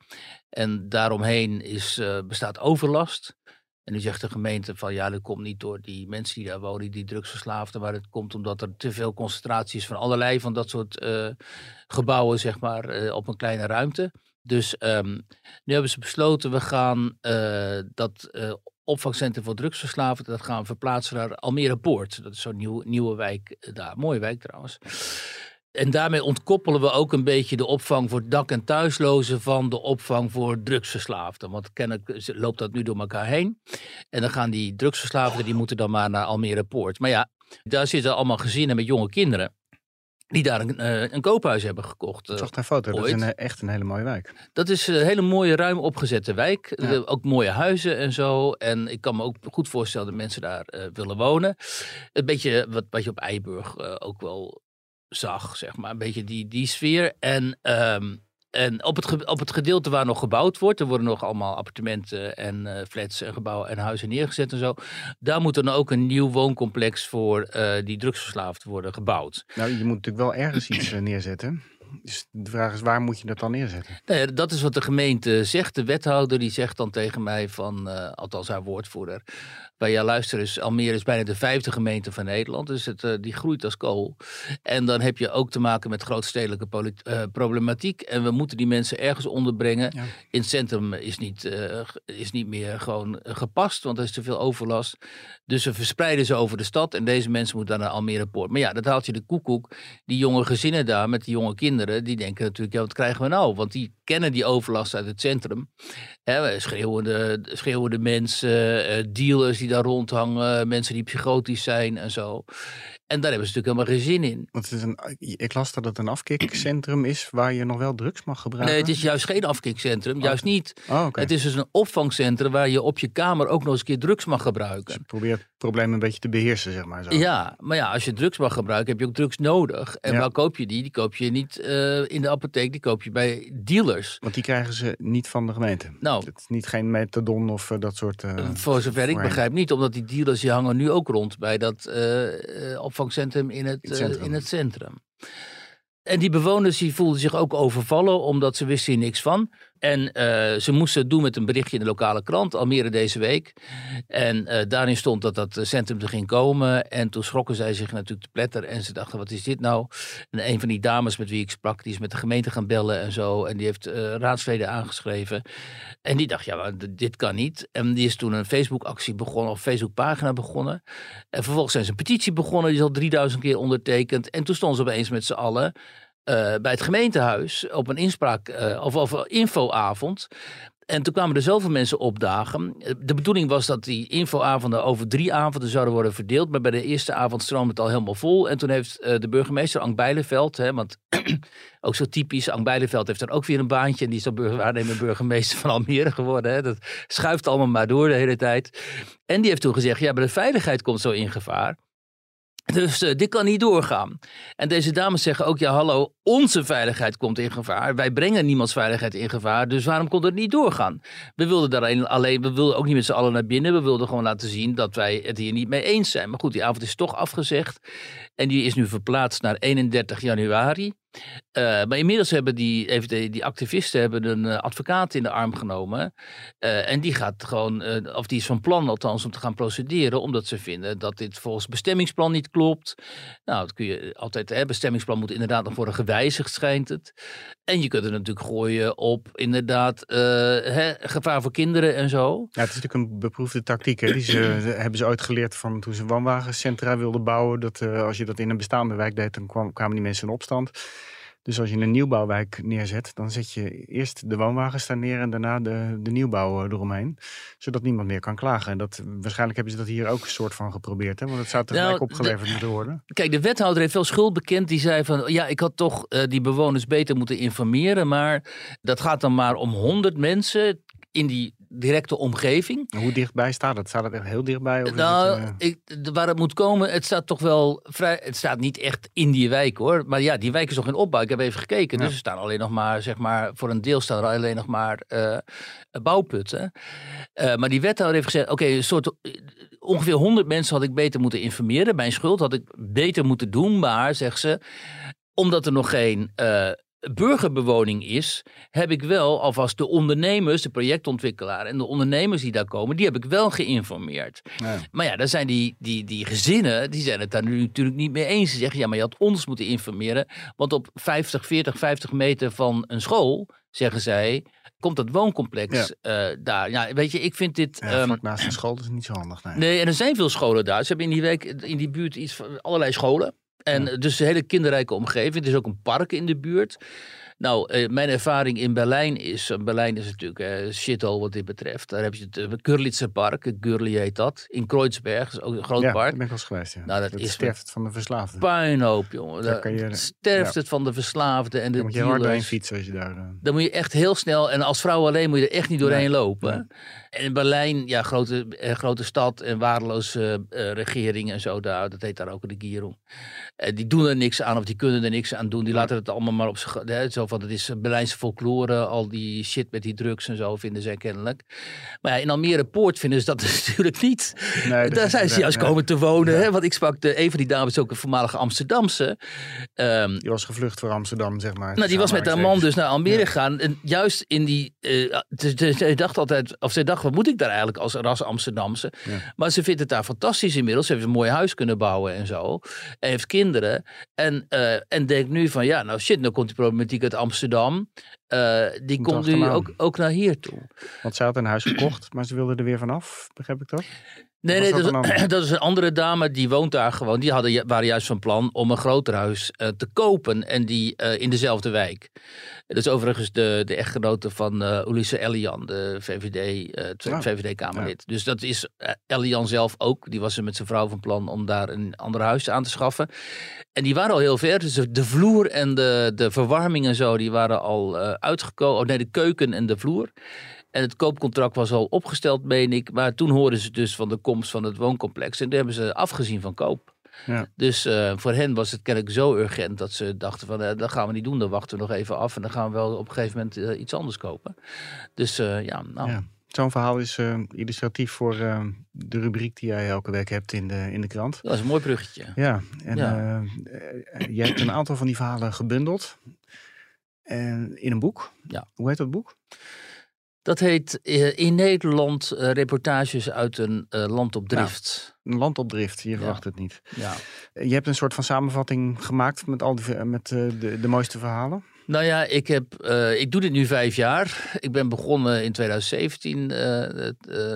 Speaker 2: En daaromheen is, bestaat overlast. En nu zegt de gemeente van ja, dat komt niet door die mensen die daar wonen, die drugsverslaafden. Maar het komt omdat er te veel concentratie is van allerlei van dat soort gebouwen, zeg maar, op een kleine ruimte. Dus um, nu hebben ze besloten, we gaan dat opvangcentrum voor drugsverslaafden. Dat gaan we verplaatsen naar Almere Poort. Dat is zo'n nieuw, nieuwe wijk eh, daar. Mooie wijk trouwens. En daarmee ontkoppelen we ook een beetje de opvang voor dak- en thuislozen van de opvang voor drugsverslaafden. Want kennelijk loopt dat nu door elkaar heen. En dan gaan die drugsverslaafden, die moeten dan maar naar Almere Poort. Maar ja, daar zitten allemaal gezinnen met jonge kinderen die daar een, uh, een koophuis hebben gekocht.
Speaker 3: Ik zag daar foto, dat is een, eh, echt een hele mooie wijk.
Speaker 2: Dat is een hele mooie, ruim opgezette wijk. ook mooie huizen en zo. En ik kan me ook goed voorstellen dat mensen daar uh, willen wonen. Een beetje wat, wat je op Eiburg ook wel zag, zeg maar. Een beetje die, die sfeer. En um, en op het, op het gedeelte waar nog gebouwd wordt, er worden nog allemaal appartementen en uh, flats en gebouwen en huizen neergezet en zo. Daar moet dan ook een nieuw wooncomplex voor uh, die drugsverslaafd worden gebouwd.
Speaker 3: Nou, je moet natuurlijk wel ergens iets uh, neerzetten. Dus de vraag is, waar moet je dat dan neerzetten?
Speaker 2: Nou dat is wat de gemeente zegt. De wethouder die zegt dan tegen mij van, althans haar woordvoerder, bij ja, luister eens, Almere is bijna de vijfde gemeente van Nederland. Dus het, uh, die groeit als kool. En dan heb je ook te maken met grootstedelijke uh, problematiek. En we moeten die mensen ergens onderbrengen. In het centrum is niet, uh, is niet meer gewoon gepast, want er is te veel overlast. Dus we verspreiden ze over de stad. En deze mensen moeten dan naar Almere Poort. Maar ja, dat haalt je de koekoek. Die jonge gezinnen daar met die jonge kinderen, die denken natuurlijk, ja, wat krijgen we nou? Want die kennen die overlast uit het centrum. Hè, schreeuwende, schreeuwende mensen, dealers die daar rondhangen, mensen die psychotisch zijn en zo. En daar hebben ze natuurlijk helemaal geen zin in.
Speaker 3: Want het is een, ik las dat het een afkikcentrum is waar je nog wel drugs mag gebruiken.
Speaker 2: Nee, het is juist geen afkikcentrum. Oh. Juist niet. Oh, Het is dus een opvangcentrum waar je op je kamer ook nog eens een keer drugs mag gebruiken. Dus
Speaker 3: je probeert het probleem een beetje te beheersen, zeg maar. Zo.
Speaker 2: Ja, maar ja, als je drugs mag gebruiken, heb je ook drugs nodig. En waar koop je die? Die koop je niet uh, in de apotheek, die koop je bij dealers.
Speaker 3: Want die krijgen ze niet van de gemeente. Nou, het is niet geen methadon of uh, dat soort. Uh,
Speaker 2: voor zover ik begrijp niet, omdat die dealers die hangen nu ook rond bij dat opvangcentrum opvangcentrum in het, het centrum. Uh, in het centrum. En die bewoners die voelden zich ook overvallen, omdat ze wisten hier niks van. En uh, ze moesten het doen met een berichtje in de lokale krant, Almere deze week. En uh, daarin stond dat dat centrum er ging komen. En toen schrokken zij zich natuurlijk te pletter. En ze dachten, wat is dit nou? En een van die dames met wie ik sprak, die is met de gemeente gaan bellen en zo. En die heeft uh, raadsleden aangeschreven. En die dacht, ja, dit kan niet. En die is toen een Facebook-actie begonnen, of Facebook-pagina begonnen. En vervolgens zijn ze een petitie begonnen, die is al 3000 keer ondertekend. En toen stonden ze opeens met z'n allen bij het gemeentehuis op een inspraak uh, of, of infoavond. En toen kwamen er zoveel mensen opdagen. De bedoeling was dat die infoavonden over drie avonden zouden worden verdeeld. Maar bij de eerste avond stroomde het al helemaal vol. En toen heeft de burgemeester Ank Bijleveld, hè, want ook zo typisch, Ank Bijleveld heeft dan ook weer een baantje. En die is dan waarnemend burgemeester van Almere geworden. Hè. Dat schuift allemaal maar door de hele tijd. En die heeft toen gezegd, ja, maar de veiligheid komt zo in gevaar. Dus eh, dit kan niet doorgaan. En deze dames zeggen ook, ja hallo, onze veiligheid komt in gevaar. Wij brengen niemands veiligheid in gevaar, dus waarom kon het niet doorgaan? We wilden alleen, alleen, we wilden ook niet met z'n allen naar binnen. We wilden gewoon laten zien dat wij het hier niet mee eens zijn. Maar goed, die avond is toch afgezegd. En die is nu verplaatst naar 31 januari. Uh, maar inmiddels hebben die, even die, die activisten hebben een uh, advocaat in de arm genomen. Uh, en die gaat gewoon, of die is van plan althans om te gaan procederen. Omdat ze vinden dat dit volgens bestemmingsplan niet klopt. Nou, dat kun je altijd, hè, bestemmingsplan moet inderdaad nog worden gewijzigd, schijnt het. En je kunt het natuurlijk gooien op inderdaad hè, gevaar voor kinderen en zo.
Speaker 3: Ja, het is natuurlijk een beproefde tactiek. Hè? Die ze, hebben ze ooit geleerd van toen ze woonwagencentra wilden bouwen. Dat als je dat in een bestaande wijk deed, dan kwam, kwamen die mensen in opstand. Dus als je een nieuwbouwwijk neerzet, dan zet je eerst de woonwagens daar neer en daarna de, de nieuwbouw eromheen. Zodat niemand meer kan klagen. En dat, waarschijnlijk hebben ze dat hier ook een soort van geprobeerd. Hè? Want het zou tegelijk nou, opgeleverd moeten worden.
Speaker 2: Kijk, de wethouder heeft wel schuld bekend. Die zei van, ja, ik had toch uh, die bewoners beter moeten informeren. Maar dat gaat dan maar om 100 mensen in die directe omgeving.
Speaker 3: Hoe dichtbij staat het? Staat het echt heel dichtbij? Of
Speaker 2: nou,
Speaker 3: het, uh...
Speaker 2: ik, waar het moet komen, het staat toch wel vrij. Het staat niet echt in die wijk hoor. Maar ja, die wijk is nog in opbouw. Ik heb even gekeken. Ja. Dus er staan alleen nog maar, zeg maar, voor een deel staan er alleen nog maar uh, bouwputten. Uh, maar die wethouder heeft gezegd: oké, okay, een soort. Ongeveer 100 mensen had ik beter moeten informeren. Mijn schuld had ik beter moeten doen. Maar, zegt ze, omdat er nog geen burgerbewoning is, heb ik wel alvast de ondernemers, de projectontwikkelaar en de ondernemers die daar komen, die heb ik wel geïnformeerd. Ja. Maar ja, dan zijn die, die, die gezinnen, die zijn het daar nu natuurlijk niet mee eens. Ze zeggen, ja, maar je had ons moeten informeren, want op 50, 40, 50 meter van een school, zeggen zij, komt dat wooncomplex ja. Uh, daar. Ja, weet je, ik vind dit...
Speaker 3: Ja, um, naast een school is niet zo handig. Nee.
Speaker 2: nee, en er zijn veel scholen daar. Ze hebben in die week in die buurt iets van allerlei scholen. En ja. dus een hele kinderrijke omgeving. Er is ook een park in de buurt. Nou, eh, mijn ervaring in Berlijn is... Berlijn is natuurlijk eh, shithole wat dit betreft. Daar heb je het uh, Görlitzer Park. Görli heet dat. In Kreuzberg. Dat is ook een groot
Speaker 3: ja,
Speaker 2: park.
Speaker 3: daar ben ik wel eens geweest. Ja.
Speaker 2: Nou, dat,
Speaker 3: dat
Speaker 2: is
Speaker 3: sterft het van de verslaafden.
Speaker 2: Puinhoop, jongen. Daar kan je, sterft ja. het van de verslaafden en de
Speaker 3: Dan moet je hard doorheen fietsen als je daar...
Speaker 2: Dan moet je echt heel snel... En als vrouw alleen moet je er echt niet doorheen nee. lopen. Nee. En in Berlijn, ja, grote, eh, grote stad en waardeloze uh, regering en zo, daar, dat heet daar ook de Regierung. Uh, die doen er niks aan of die kunnen er niks aan doen. Die laten het allemaal maar op zich. Zo van, het is Berlijnse folklore, al die shit met die drugs en zo vinden zij kennelijk. Maar ja, in Almere Poort vinden ze dat natuurlijk niet. Nee, daar zijn ze juist nee. komen te wonen. Hè? Want ik sprak de, een van die dames, ook een voormalige Amsterdamse.
Speaker 3: Um, die was gevlucht voor Amsterdam, zeg maar.
Speaker 2: Nou, die was met haar man dus naar Almere ja. gegaan. En juist in die, uh, zij dacht altijd, of zij dacht wat moet ik daar eigenlijk als ras Amsterdamse? Ja. Maar ze vindt het daar fantastisch inmiddels. Ze heeft een mooi huis kunnen bouwen en zo. En heeft kinderen. En, uh, en denkt nu van, ja, nou shit, nou komt die problematiek uit Amsterdam. Uh, die komt, komt nu ook, ook naar hier toe.
Speaker 3: Want ze had een huis gekocht, maar ze wilde er weer vanaf, begrijp ik dat?
Speaker 2: Nee, nee dat, is, dat is een andere dame die woont daar gewoon. Die hadden, waren juist van plan om een groter huis uh, te kopen en die uh, in dezelfde wijk. Dat is overigens de, de echtgenote van uh, Ulisse Elian, de VVD, ja. VVD-Kamerlid. Ja. Dus dat is Elian zelf ook. Die was er met zijn vrouw van plan om daar een ander huis aan te schaffen. En die waren al heel ver. Dus de vloer en de, de verwarming en zo, die waren al uitgekomen. Oh nee, de keuken en de vloer. En het koopcontract was al opgesteld, meen ik. Maar toen hoorden ze dus van de komst van het wooncomplex. En toen hebben ze afgezien van koop. Ja. Dus uh, voor hen was het kennelijk zo urgent dat ze dachten van uh, dat gaan we niet doen. Dan wachten we nog even af en dan gaan we wel op een gegeven moment uh, iets anders kopen. Dus ja, nou... Ja.
Speaker 3: Zo'n verhaal is illustratief voor de rubriek die jij elke week hebt in de, in de krant.
Speaker 2: Dat is een mooi bruggetje.
Speaker 3: Ja, en ja. jij hebt een aantal van die verhalen gebundeld. En in een boek.
Speaker 2: Ja.
Speaker 3: Hoe heet dat boek?
Speaker 2: Dat heet uh, in Nederland uh, reportages uit een uh, land op drift.
Speaker 3: Een land op drift, je verwacht
Speaker 2: ja.
Speaker 3: het niet.
Speaker 2: Ja.
Speaker 3: Je hebt een soort van samenvatting gemaakt met, al die, met de, de mooiste verhalen.
Speaker 2: Nou ja, ik, heb, ik doe dit nu vijf jaar. Ik ben begonnen in 2017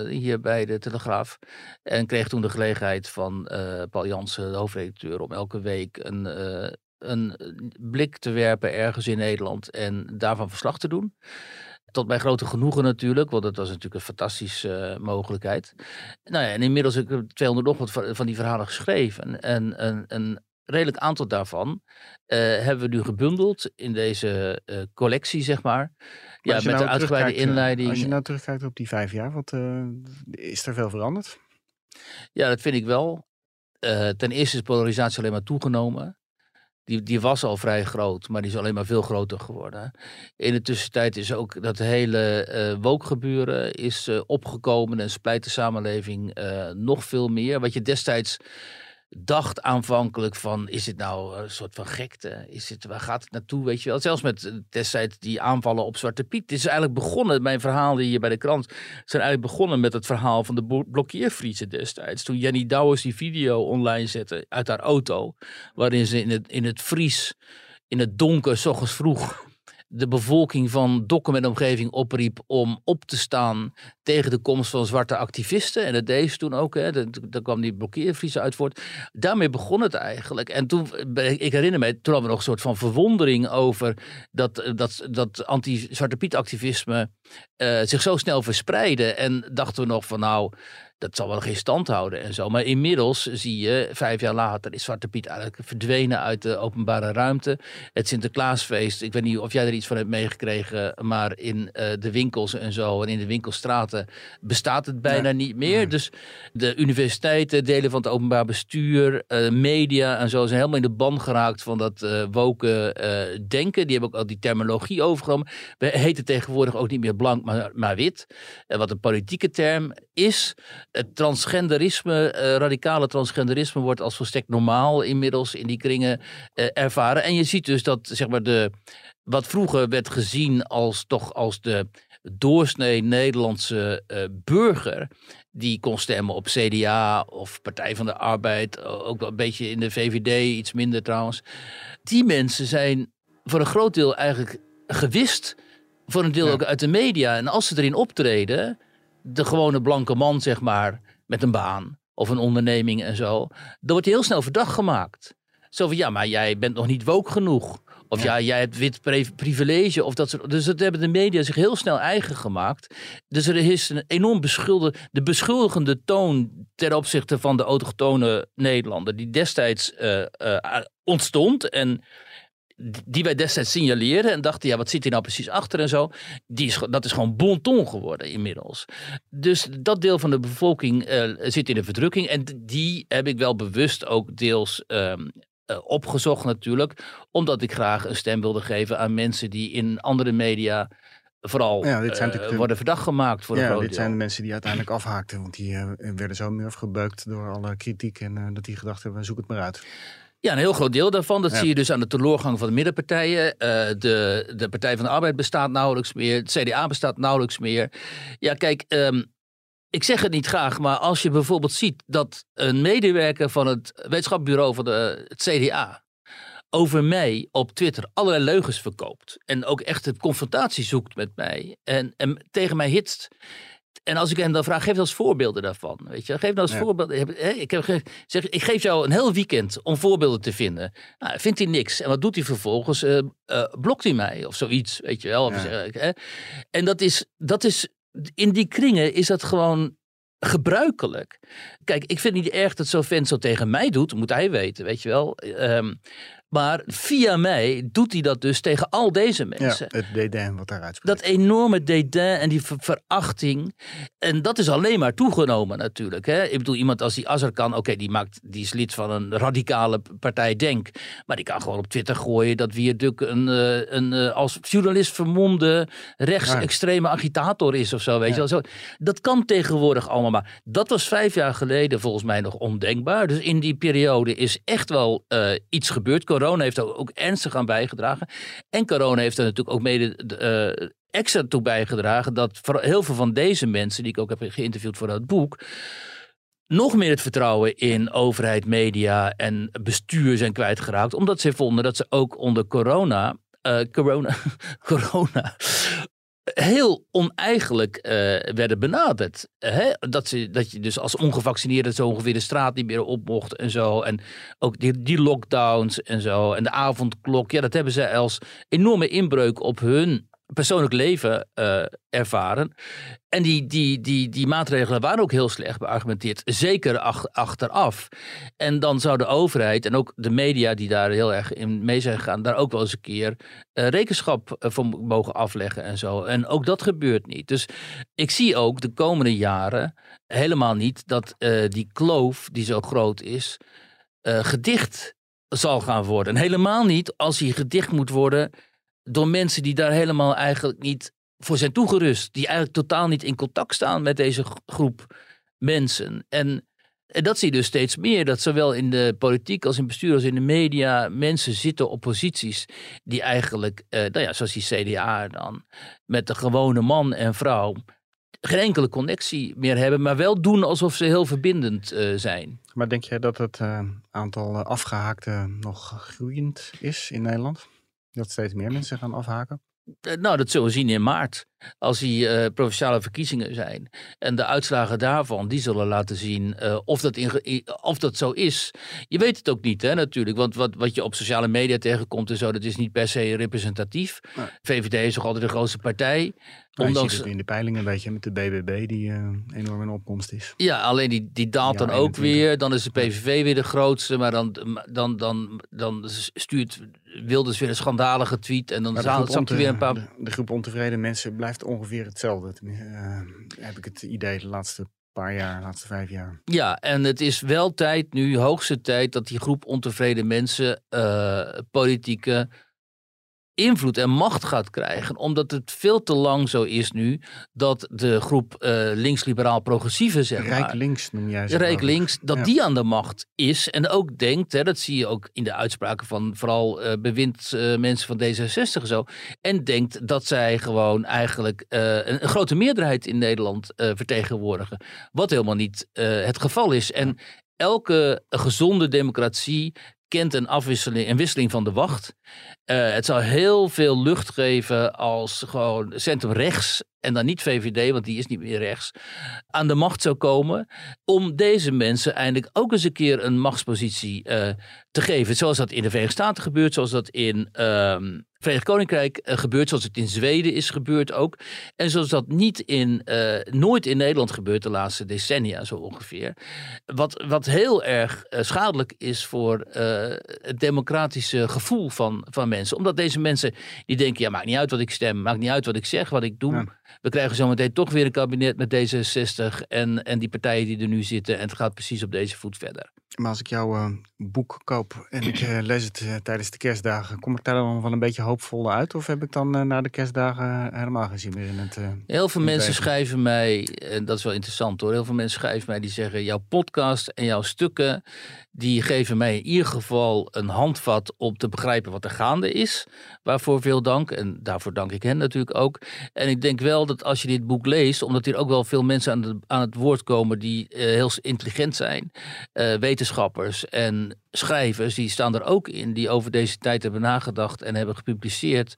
Speaker 2: hier bij de Telegraaf. En kreeg toen de gelegenheid van Paul Jansen, de hoofdredacteur, om elke week een, een blik te werpen ergens in Nederland en daarvan verslag te doen. Tot mijn grote genoegen natuurlijk, want dat was natuurlijk een fantastische uh, mogelijkheid. Nou ja, en inmiddels heb ik 200 nog wat van die verhalen geschreven. En een, een redelijk aantal daarvan uh, hebben we nu gebundeld in deze uh, collectie, zeg maar. maar ja, met nou de uitgebreide inleiding.
Speaker 3: Als je nou terugkijkt op die vijf jaar, wat is er veel veranderd?
Speaker 2: Ja, dat vind ik wel. eh, ten eerste is polarisatie alleen maar toegenomen. Die, die was al vrij groot, maar die is alleen maar veel groter geworden. In de tussentijd is ook dat hele eh woke-gebeuren is eh, opgekomen en splijt de samenleving eh, nog veel meer. Wat je destijds dacht aanvankelijk van, is dit nou een soort van gekte? Is het, waar gaat het naartoe, weet je wel? Zelfs met eh, destijds die aanvallen op Zwarte Piet. Het is eigenlijk begonnen, mijn verhaal hier bij de krant, zijn eigenlijk begonnen met het verhaal van de blo- blokkeervriezen destijds. Toen Jenny Douwers die video online zette uit haar auto, waarin ze in het, in het Fries, in het donker, s ochtends vroeg, de bevolking van Dokkum en omgeving opriep om op te staan tegen de komst van zwarte activisten. En dat deed ze toen ook. Hè. Daar- kwam die blokkeervriezen uit voort. Daarmee begon het eigenlijk. En toen, ben- ik herinner me, toen hadden we nog een soort van verwondering over dat, dat, dat anti-Zwarte Piet activisme eh, zich zo snel verspreidde. En dachten we nog van nou, dat zal wel geen stand houden en zo. Maar inmiddels zie je, vijf jaar later is Zwarte Piet eigenlijk verdwenen uit de openbare ruimte. Het Sinterklaasfeest, ik weet niet of jij er iets van hebt meegekregen, maar in eh, de winkels en zo en in de winkelstraten bestaat het bijna niet meer. Dus de universiteiten, delen van het openbaar bestuur, eh, media en zo zijn helemaal in de ban geraakt van dat woke eh, denken. Die hebben ook al die terminologie overgenomen. We heten tegenwoordig ook niet meer blank, maar, maar wit. Wat een politieke term is. Het transgenderisme, eh, radicale transgenderisme wordt als volstrekt normaal inmiddels in die kringen eh, ervaren. En je ziet dus dat zeg maar de, wat vroeger werd gezien als toch als de doorsnee Nederlandse eh, burger die kon stemmen op CDA of Partij van de Arbeid, ook wel een beetje in de VVD, iets minder trouwens. Die mensen zijn voor een groot deel eigenlijk gewist, voor een deel
Speaker 3: Ja.
Speaker 2: ook uit de media. En als ze erin optreden, de gewone blanke man, zeg maar, met een baan of een onderneming en zo, dan wordt hij heel snel verdacht gemaakt. Zo van, ja, maar jij bent nog niet woke genoeg. Of ja, jij hebt wit pri- privilege. Of dat soort, dus dat hebben de media zich heel snel eigen gemaakt. Dus er is een enorm beschuldigde, de beschuldigende toon ten opzichte van de autochtone Nederlander. Die destijds eh, eh, ontstond en die wij destijds signaleerden en dachten, ja, wat zit hier nou precies achter en zo. Die is, dat is gewoon bon ton geworden inmiddels. Dus dat deel van de bevolking eh, zit in de verdrukking. En die heb ik wel bewust ook deels ehm, eh, opgezocht natuurlijk. Omdat ik graag een stem wilde geven aan mensen die in andere media vooral
Speaker 3: Ja, dit zijn
Speaker 2: eh, worden verdacht gemaakt voor
Speaker 3: Ja, dit
Speaker 2: deel.
Speaker 3: zijn de mensen die uiteindelijk afhaakten. Want die werden zo murf gebeukt door alle kritiek. En dat die gedacht hebben, zoek het maar uit.
Speaker 2: Ja, een heel groot deel daarvan. Dat
Speaker 3: Ja.
Speaker 2: zie je dus aan de teleurgang van de middenpartijen. Eh, de, de Partij van de Arbeid bestaat nauwelijks meer. Het CDA bestaat nauwelijks meer. Ja, kijk, ehm, ik zeg het niet graag, maar als je bijvoorbeeld ziet dat een medewerker van het wetenschapsbureau van de, het CDA over mij op Twitter allerlei leugens verkoopt. En ook echt de confrontatie zoekt met mij. En, en tegen mij hitst. En als ik hem dan vraag, geef dan eens voorbeelden daarvan. Weet je? Geef dan eens
Speaker 3: Ja.
Speaker 2: voorbeelden. Ik, heb, zeg, ik geef jou een heel weekend om voorbeelden te vinden. Nou, vindt hij niks. En wat doet hij vervolgens? Eh, blokt hij mij of zoiets, weet je wel.
Speaker 3: Ja.
Speaker 2: En dat is, dat is, in die kringen is dat gewoon gebruikelijk. Kijk, ik vind het niet erg dat zo'n vent zo tegen mij doet. Moet hij weten, weet je wel. Ehm, maar via mij doet hij dat dus tegen al deze
Speaker 3: Ja,
Speaker 2: mensen.
Speaker 3: het dédain wat daaruit spreekt.
Speaker 2: Dat enorme dédain en die ver- verachting. En dat is alleen maar toegenomen natuurlijk. Hè? Ik bedoel, iemand als die Azarkan, oké, die, maakt, die is lid van een radicale partij Denk. Maar die kan gewoon op Twitter gooien dat Wierduk een, eh, een eh, als journalist vermomde rechtsextreme agitator is of zo. Weet je wel. Zo, dat kan tegenwoordig allemaal maar. Dat was vijf jaar geleden volgens mij nog ondenkbaar. Dus in die periode is echt wel eh, iets gebeurd. Corona heeft er ook ernstig aan bijgedragen. En corona heeft er natuurlijk ook mede eh, extra toe bijgedragen dat heel veel van deze mensen, die ik ook heb geïnterviewd voor dat boek, nog meer het vertrouwen in overheid, media en bestuur zijn kwijtgeraakt. Omdat ze vonden dat ze ook onder corona, eh, corona, corona heel oneigenlijk eh, werden benaderd. Hè? Dat, ze, dat je dus als ongevaccineerde zo ongeveer de straat niet meer op mocht en zo. En ook die, die lockdowns en zo. En de avondklok. Ja, dat hebben ze als enorme inbreuk op hun persoonlijk leven eh, ervaren. En die, die, die, die maatregelen waren ook heel slecht beargumenteerd. Zeker ach- achteraf. En dan zou de overheid en ook de media die daar heel erg in mee zijn gegaan... daar ook wel eens een keer eh, rekenschap eh, voor mogen afleggen en zo. En ook dat gebeurt niet. Dus ik zie ook de komende jaren helemaal niet dat die kloof die zo groot is... gedicht zal gaan worden. En helemaal niet als hij gedicht moet worden door mensen die daar helemaal eigenlijk niet voor zijn toegerust. Die eigenlijk totaal niet in contact staan met deze groep mensen. En, en dat zie je dus steeds meer. Dat zowel in de politiek als in bestuur als in de media mensen zitten op posities die eigenlijk, eh, nou ja, zoals die CDA dan, met de gewone man en vrouw geen enkele connectie meer hebben, maar wel doen alsof ze heel verbindend eh, zijn.
Speaker 3: Maar denk jij dat het eh, aantal eh, afgehaakten nog groeiend is in Nederland? Dat steeds meer mensen gaan afhaken?
Speaker 2: Eh, Nou, dat zullen we zien in maart. Als die eh, provinciale verkiezingen zijn. En de uitslagen daarvan, die zullen laten zien eh, of, dat in, of dat zo is. Je weet het ook niet, hè, natuurlijk. Want wat, wat je op sociale media tegenkomt en zo, dat is niet per se representatief. VVD is toch altijd de grootste partij.
Speaker 3: Je
Speaker 2: Ondanks,
Speaker 3: ziet het in de peilingen een beetje met de BBB die eh, enorm in opkomst is.
Speaker 2: Ja, alleen die, die daalt
Speaker 3: Ja,
Speaker 2: dan ook
Speaker 3: 21.
Speaker 2: weer. Dan is de PVV weer de grootste. Maar dan, dan, dan, dan stuurt Wilders weer een schandalige tweet. En dan zaalt hij weer een paar...
Speaker 3: de, de groep ontevreden mensen blijft ongeveer hetzelfde. Eh, heb ik het idee de laatste paar jaar, de laatste vijf jaar.
Speaker 2: Ja, en het is wel tijd nu, hoogste tijd, dat die groep ontevreden mensen eh, politieke invloed en macht gaat krijgen. Omdat het veel te lang zo is nu dat de groep eh, links-liberaal progressieve, zeg maar,
Speaker 3: Rijk links noem jij ze.
Speaker 2: Rijk links, dat
Speaker 3: Ja.
Speaker 2: die aan de macht is en ook denkt, hè, dat zie je ook in de uitspraken van vooral eh bewindsmensen van D66 en zo, en denkt dat zij gewoon eigenlijk een, een grote meerderheid in Nederland vertegenwoordigen. Wat helemaal niet het geval is. En elke gezonde democratie kent een afwisseling en wisseling van de wacht. Eh, het zou heel veel lucht geven als gewoon centrum rechts en dan niet VVD, want die is niet meer rechts, aan de macht zou komen om deze mensen eindelijk ook eens een keer een machtspositie eh, te geven. Zoals dat in de Verenigde Staten gebeurt, zoals dat in ehm Verenigd Koninkrijk eh, gebeurt, zoals het in Zweden is gebeurd ook. En zoals dat niet in, eh, nooit in Nederland gebeurt de laatste decennia zo ongeveer. Wat, wat heel erg schadelijk is voor het democratische gevoel van, van mensen. Omdat deze mensen die denken, ja maakt niet uit wat ik stem, maakt niet uit wat ik zeg, wat ik doe. We krijgen zometeen toch weer een kabinet met D66 en, en die partijen die er nu zitten. En het gaat precies op deze voet verder.
Speaker 3: Maar als ik jouw eh, boek koop en ik eh, lees het eh, tijdens de kerstdagen, kom ik daar dan wel een beetje hoopvol uit? Of heb ik dan na de kerstdagen helemaal geen zin meer in het...
Speaker 2: Heel veel mensen
Speaker 3: leven?
Speaker 2: schrijven mij, en dat is wel interessant hoor. Heel veel mensen schrijven mij die zeggen: jouw podcast en jouw stukken. die geven mij in ieder geval een handvat om te begrijpen wat er gaande is. Waarvoor veel dank. En daarvoor dank ik hen natuurlijk ook. En ik denk wel dat als je dit boek leest, omdat hier ook wel veel mensen aan, de, aan het woord komen die heel intelligent zijn, eh, wetenschappers en schrijvers, die staan er ook in, die over deze tijd hebben nagedacht en hebben gepubliceerd.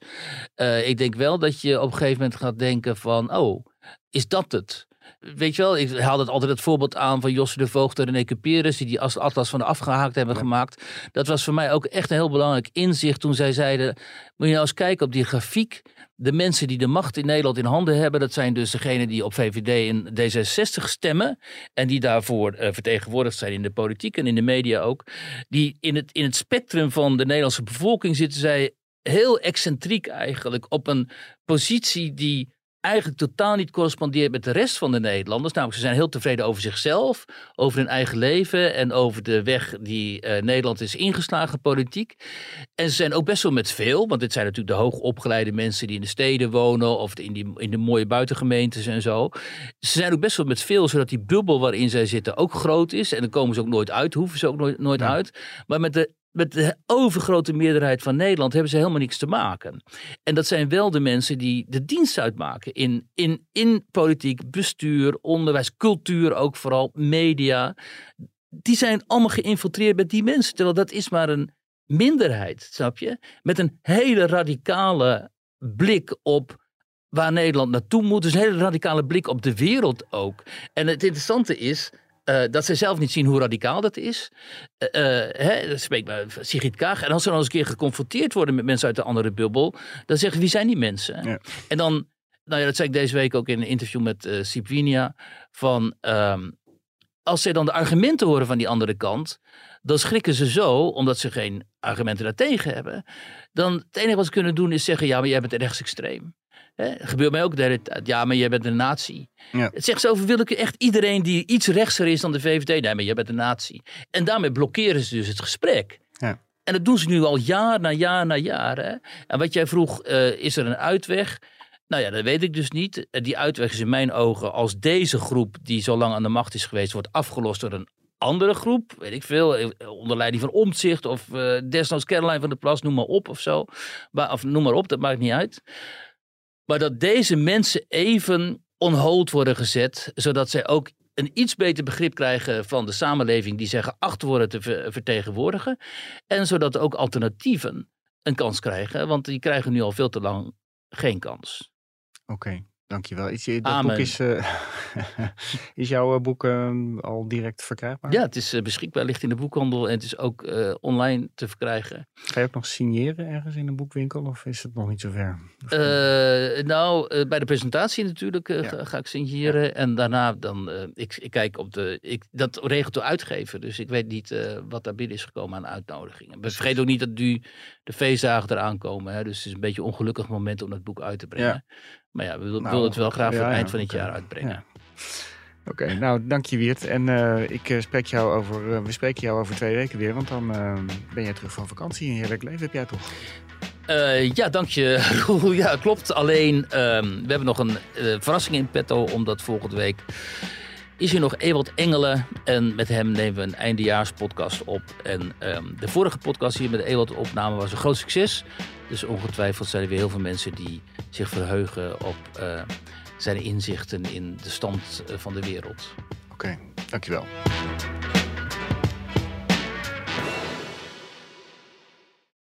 Speaker 2: Eh, ik denk wel dat je op een gegeven moment gaat denken van, oh, is dat het? Weet je wel, ik haal het altijd het voorbeeld aan van Josse de Voogd en René Cuperus, die die als atlas van de afgehaakt hebben gemaakt. Dat was voor mij ook echt een heel belangrijk inzicht toen zij zeiden, moet je nou eens kijken op die grafiek. De mensen die de macht in Nederland in handen hebben, dat zijn dus degenen die op VVD en D66 stemmen. En die daarvoor eh, vertegenwoordigd zijn in de politiek en in de media ook. Die in het, in het spectrum van de Nederlandse bevolking zitten zij heel excentriek eigenlijk op een positie die eigenlijk totaal niet correspondeert met de rest van de Nederlanders. Namelijk, ze zijn heel tevreden over zichzelf, over hun eigen leven en over de weg die eh, Nederland is ingeslagen politiek. En ze zijn ook best wel met veel, want dit zijn natuurlijk de hoogopgeleide mensen die in de steden wonen of in, die, in de mooie buitengemeentes en zo. Ze zijn ook best wel met veel, zodat die bubbel waarin zij zitten ook groot is. En dan komen ze ook nooit uit, hoeven ze ook nooit, nooit
Speaker 3: Ja.
Speaker 2: uit. Maar met de met de overgrote meerderheid van Nederland hebben ze helemaal niks te maken. En dat zijn wel de mensen die de dienst uitmaken in, in, in politiek, bestuur, onderwijs, cultuur ook vooral, media. Die zijn allemaal geïnfiltreerd met die mensen. Terwijl dat is maar een minderheid, snap je? Met een hele radicale blik op waar Nederland naartoe moet. Dus een hele radicale blik op de wereld ook. En het interessante is eh, dat ze zelf niet zien hoe radicaal dat is. Eh, eh, hè, dat spreekt maar Sigrid Kaag. En als ze dan eens een keer geconfronteerd worden met mensen uit de andere bubbel, dan zeggen ze, wie zijn die mensen?
Speaker 3: Ja.
Speaker 2: En dan, nou ja, dat zei ik deze week ook in een interview met Sipinia, van ehm, als ze dan de argumenten horen van die andere kant, dan schrikken ze zo, omdat ze geen argumenten daartegen hebben. Dan het enige wat ze kunnen doen is zeggen, ja, maar jij bent rechtsextreem. Gebeurt mij ook de hele tijd. Ja, maar jij bent een nazi.
Speaker 3: Ja.
Speaker 2: Het zegt zoveel wil ik echt iedereen die iets rechtser is dan de VVD. Nee, maar jij bent een nazi. En daarmee blokkeren ze dus het gesprek.
Speaker 3: Ja.
Speaker 2: En dat doen ze nu al jaar na jaar na jaar. Hè? En wat jij vroeg, eh, is er een uitweg? Nou ja, dat weet ik dus niet. Eh, Die uitweg is in mijn ogen als deze groep die zo lang aan de macht is geweest, wordt afgelost door een andere groep, weet ik veel, eh, onder leiding van Omtzigt of eh, desnoods Caroline van der Plas, noem maar op of zo. Maar, of noem maar op, dat maakt niet uit. Maar dat deze mensen even on hold worden gezet, zodat zij ook een iets beter begrip krijgen van de samenleving die zij geacht worden te ver- vertegenwoordigen. En zodat ook alternatieven een kans krijgen, want die krijgen nu al veel te lang geen kans.
Speaker 3: Oké, dankjewel. Is, je- dat
Speaker 2: Amen.
Speaker 3: boek is, eh, is jouw eh, boek eh, al direct verkrijgbaar?
Speaker 2: Ja, het is eh, beschikbaar, ligt in de boekhandel en het is ook online te verkrijgen.
Speaker 3: Ga je ook nog signeren ergens in een boekwinkel of is het nog niet zover?
Speaker 2: Nou, bij de presentatie natuurlijk
Speaker 3: Ja.
Speaker 2: ga, ga ik signeren. En daarna dan, ik, ik kijk op de, ik, dat regelt de uitgever. Dus ik weet niet wat daar binnen is gekomen aan uitnodigingen. Maar vergeet ook niet dat nu de feestdagen eraan komen. Hè? Dus het is een beetje een ongelukkig moment om dat boek uit te brengen. Maar ja, we wil-
Speaker 3: Nou,
Speaker 2: willen het wel graag voor het eind van het jaar uitbrengen.
Speaker 3: Ja. Oké, nou dank je Wiert. En eh, ik eh, spreek jou over, eh, we spreken jou over twee weken weer, want dan eh, ben jij terug van vakantie. Een heerlijk leven heb jij toch?
Speaker 2: Ja, dank je. Roel. ja, klopt. Alleen, ehm, we hebben nog een verrassing in petto, omdat volgende week is hier nog Ewald Engelen. En met hem nemen we een eindejaarspodcast op. En ehm, de vorige podcast hier met Ewald opname was een groot succes. Dus ongetwijfeld zijn er weer heel veel mensen die zich verheugen op eh, zijn inzichten in de stand eh, van de wereld.
Speaker 3: Oké, dankjewel.